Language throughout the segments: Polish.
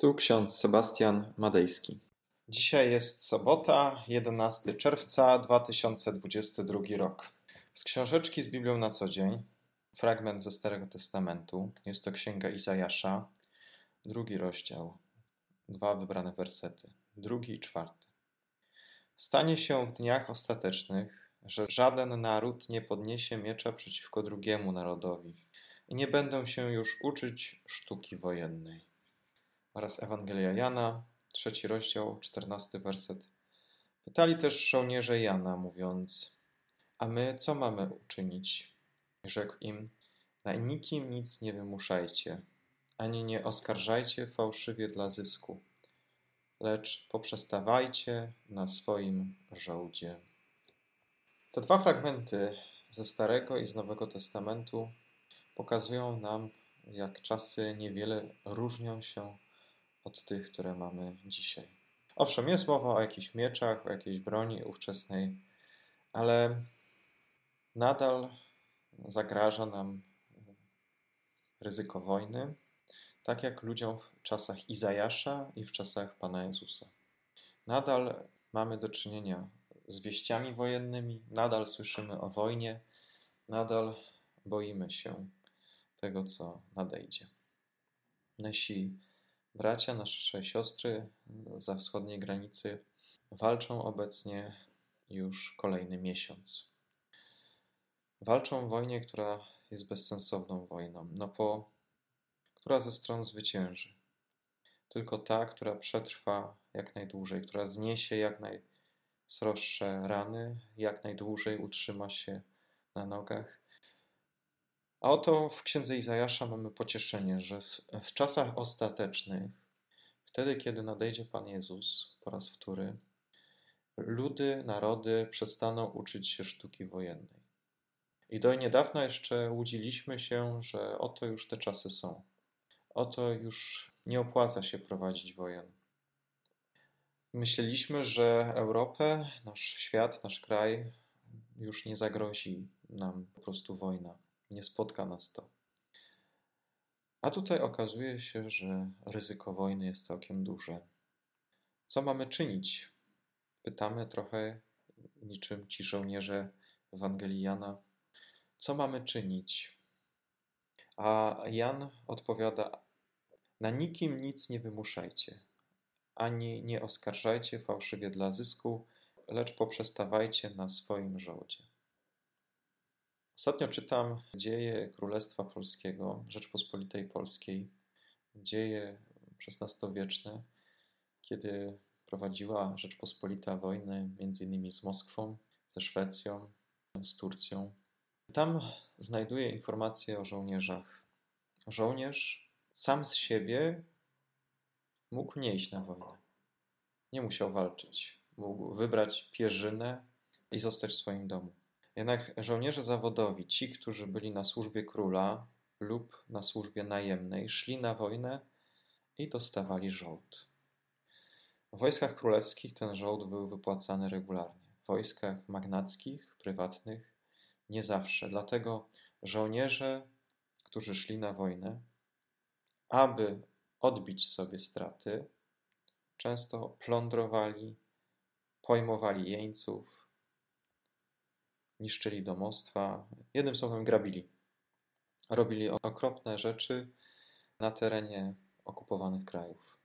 Tu ksiądz Sebastian Madejski. Dzisiaj jest sobota, 11 czerwca 2022 rok. Z książeczki z Biblią na co dzień, fragment ze Starego Testamentu. Jest to księga Izajasza, drugi rozdział, dwa wybrane wersety, drugi i czwarty. Stanie się w dniach ostatecznych, że żaden naród nie podniesie miecza przeciwko drugiemu narodowi i nie będą się już uczyć sztuki wojennej oraz Ewangelia Jana, trzeci rozdział, czternasty werset. Pytali też żołnierze Jana, mówiąc: A my co mamy uczynić? Rzekł im: Na nikim nic nie wymuszajcie, ani nie oskarżajcie fałszywie dla zysku, lecz poprzestawajcie na swoim żołdzie. Te dwa fragmenty ze Starego i z Nowego Testamentu pokazują nam, jak czasy niewiele różnią się od tych, które mamy dzisiaj. Owszem, jest mowa o jakichś mieczach, o jakiejś broni ówczesnej, ale nadal zagraża nam ryzyko wojny, tak jak ludziom w czasach Izajasza i w czasach Pana Jezusa. Nadal mamy do czynienia z wieściami wojennymi, nadal słyszymy o wojnie, nadal boimy się tego, co nadejdzie. Nasi Bracia, nasze siostry za wschodniej granicy walczą obecnie już kolejny miesiąc. Walczą w wojnie, która jest bezsensowną wojną, no po która ze stron zwycięży. Tylko ta, która przetrwa jak najdłużej, która zniesie jak najsroższe rany, jak najdłużej utrzyma się na nogach a oto w księdze Izajasza mamy pocieszenie, że w, w czasach ostatecznych, wtedy kiedy nadejdzie Pan Jezus po raz wtóry, ludy, narody przestaną uczyć się sztuki wojennej. I do niedawna jeszcze łudziliśmy się, że oto już te czasy są. Oto już nie opłaca się prowadzić wojen. Myśleliśmy, że Europę, nasz świat, nasz kraj już nie zagrozi nam po prostu wojna nie spotka nas to. A tutaj okazuje się, że ryzyko wojny jest całkiem duże. Co mamy czynić? Pytamy trochę niczym ci żołnierze Ewangelii Jana. Co mamy czynić? A Jan odpowiada: Na nikim nic nie wymuszajcie, ani nie oskarżajcie fałszywie dla zysku, lecz poprzestawajcie na swoim żołdzie. Ostatnio czytam dzieje Królestwa Polskiego, Rzeczpospolitej Polskiej, dzieje XVI-wieczne, kiedy prowadziła Rzeczpospolita wojny między innymi z Moskwą, ze Szwecją, z Turcją. Tam znajduję informacje o żołnierzach. Żołnierz sam z siebie mógł nie iść na wojnę. Nie musiał walczyć. Mógł wybrać pierzynę i zostać w swoim domu. Jednak żołnierze zawodowi, ci, którzy byli na służbie króla lub na służbie najemnej, szli na wojnę i dostawali żołd. W wojskach królewskich ten żołd był wypłacany regularnie. W wojskach magnackich, prywatnych nie zawsze. Dlatego żołnierze, którzy szli na wojnę, aby odbić sobie straty, często plądrowali, pojmowali jeńców, niszczyli domostwa, jednym słowem grabili. Robili okropne rzeczy na terenie okupowanych krajów.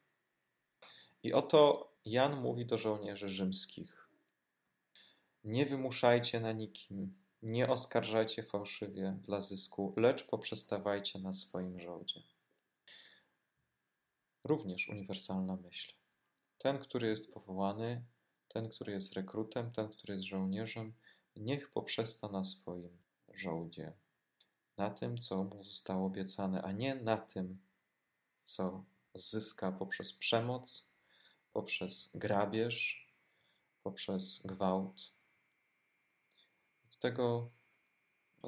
I oto Jan mówi do żołnierzy rzymskich: Nie wymuszajcie na nikim, nie oskarżajcie fałszywie dla zysku, lecz poprzestawajcie na swoim żołdzie. Również uniwersalna myśl. Ten, który jest powołany, ten, który jest rekrutem, ten, który jest żołnierzem, niech poprzesta na swoim żołdzie, na tym, co mu zostało obiecane, a nie na tym, co zyska poprzez przemoc, poprzez grabież, poprzez gwałt. Od tego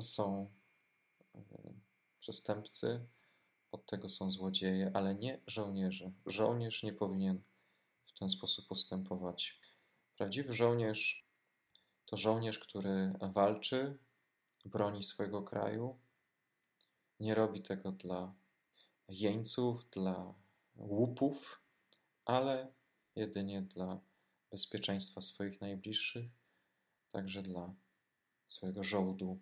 są e, przestępcy, od tego są złodzieje, ale nie żołnierze. Żołnierz nie powinien w ten sposób postępować. Prawdziwy żołnierz to żołnierz, który walczy, broni swojego kraju. Nie robi tego dla jeńców, dla łupów, ale jedynie dla bezpieczeństwa swoich najbliższych, także dla swojego żołdu,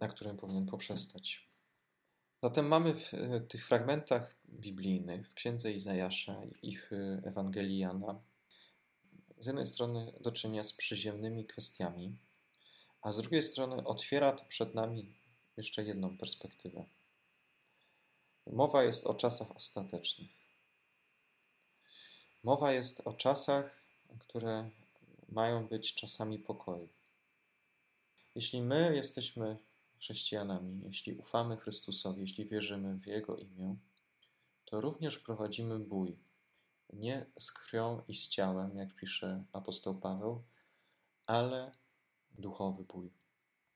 na którym powinien poprzestać. Zatem mamy w e, tych fragmentach biblijnych, w księdze Izajasza i w Ewangelii Jana, z jednej strony do czynienia z przyziemnymi kwestiami, a z drugiej strony otwiera to przed nami jeszcze jedną perspektywę. Mowa jest o czasach ostatecznych. Mowa jest o czasach, które mają być czasami pokoju. Jeśli my jesteśmy chrześcijanami, jeśli ufamy Chrystusowi, jeśli wierzymy w Jego imię, to również prowadzimy bój. Nie z krwią i z ciałem, jak pisze apostoł Paweł, ale duchowy bój.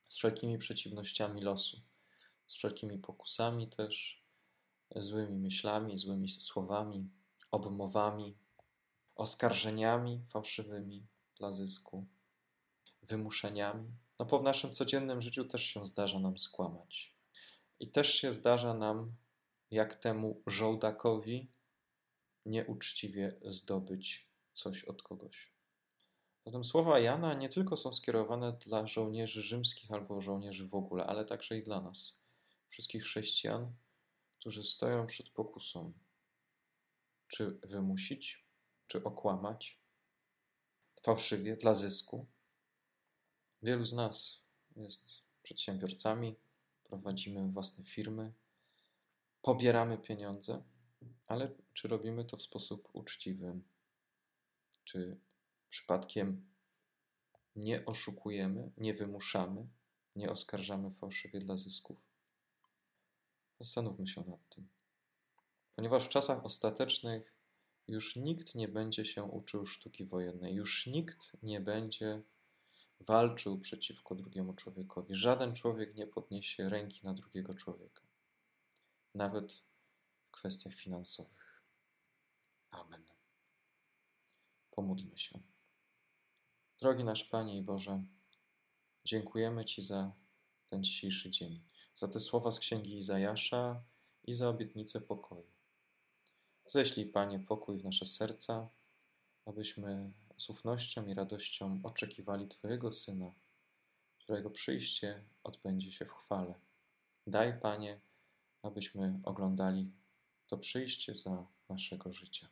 Z wszelkimi przeciwnościami losu, z wszelkimi pokusami też, złymi myślami, złymi słowami, obmowami, oskarżeniami fałszywymi dla zysku, wymuszeniami. No bo w naszym codziennym życiu też się zdarza nam skłamać. I też się zdarza nam, jak temu żołdakowi, nieuczciwie zdobyć coś od kogoś. Zatem słowa Jana nie tylko są skierowane dla żołnierzy rzymskich albo żołnierzy w ogóle, ale także i dla nas, wszystkich chrześcijan, którzy stoją przed pokusą, czy wymusić, czy okłamać, fałszywie, dla zysku. Wielu z nas jest przedsiębiorcami, prowadzimy własne firmy, pobieramy pieniądze, ale czy robimy to w sposób uczciwy? Czy przypadkiem nie oszukujemy, nie wymuszamy, nie oskarżamy fałszywie dla zysków? Zastanówmy się nad tym. Ponieważ w czasach ostatecznych już nikt nie będzie się uczył sztuki wojennej, już nikt nie będzie walczył przeciwko drugiemu człowiekowi. Żaden człowiek nie podniesie ręki na drugiego człowieka, nawet kwestiach finansowych. Amen. Pomódlmy się. Drogi nasz Panie i Boże, dziękujemy Ci za ten dzisiejszy dzień, za te słowa z księgi Izajasza i za obietnicę pokoju. Ześlij, Panie, pokój w nasze serca, abyśmy z ufnością i radością oczekiwali Twojego Syna, którego przyjście odbędzie się w chwale. Daj, Panie, abyśmy oglądali to przyjście za naszego życia.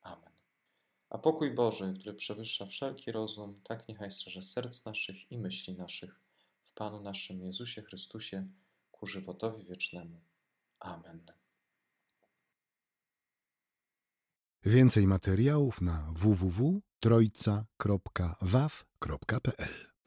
Amen. A pokój Boży, który przewyższa wszelki rozum, tak niechaj strzeże serc naszych i myśli naszych w Panu naszym Jezusie Chrystusie ku żywotowi wiecznemu. Amen. Więcej materiałów na www.trojca.waw.pl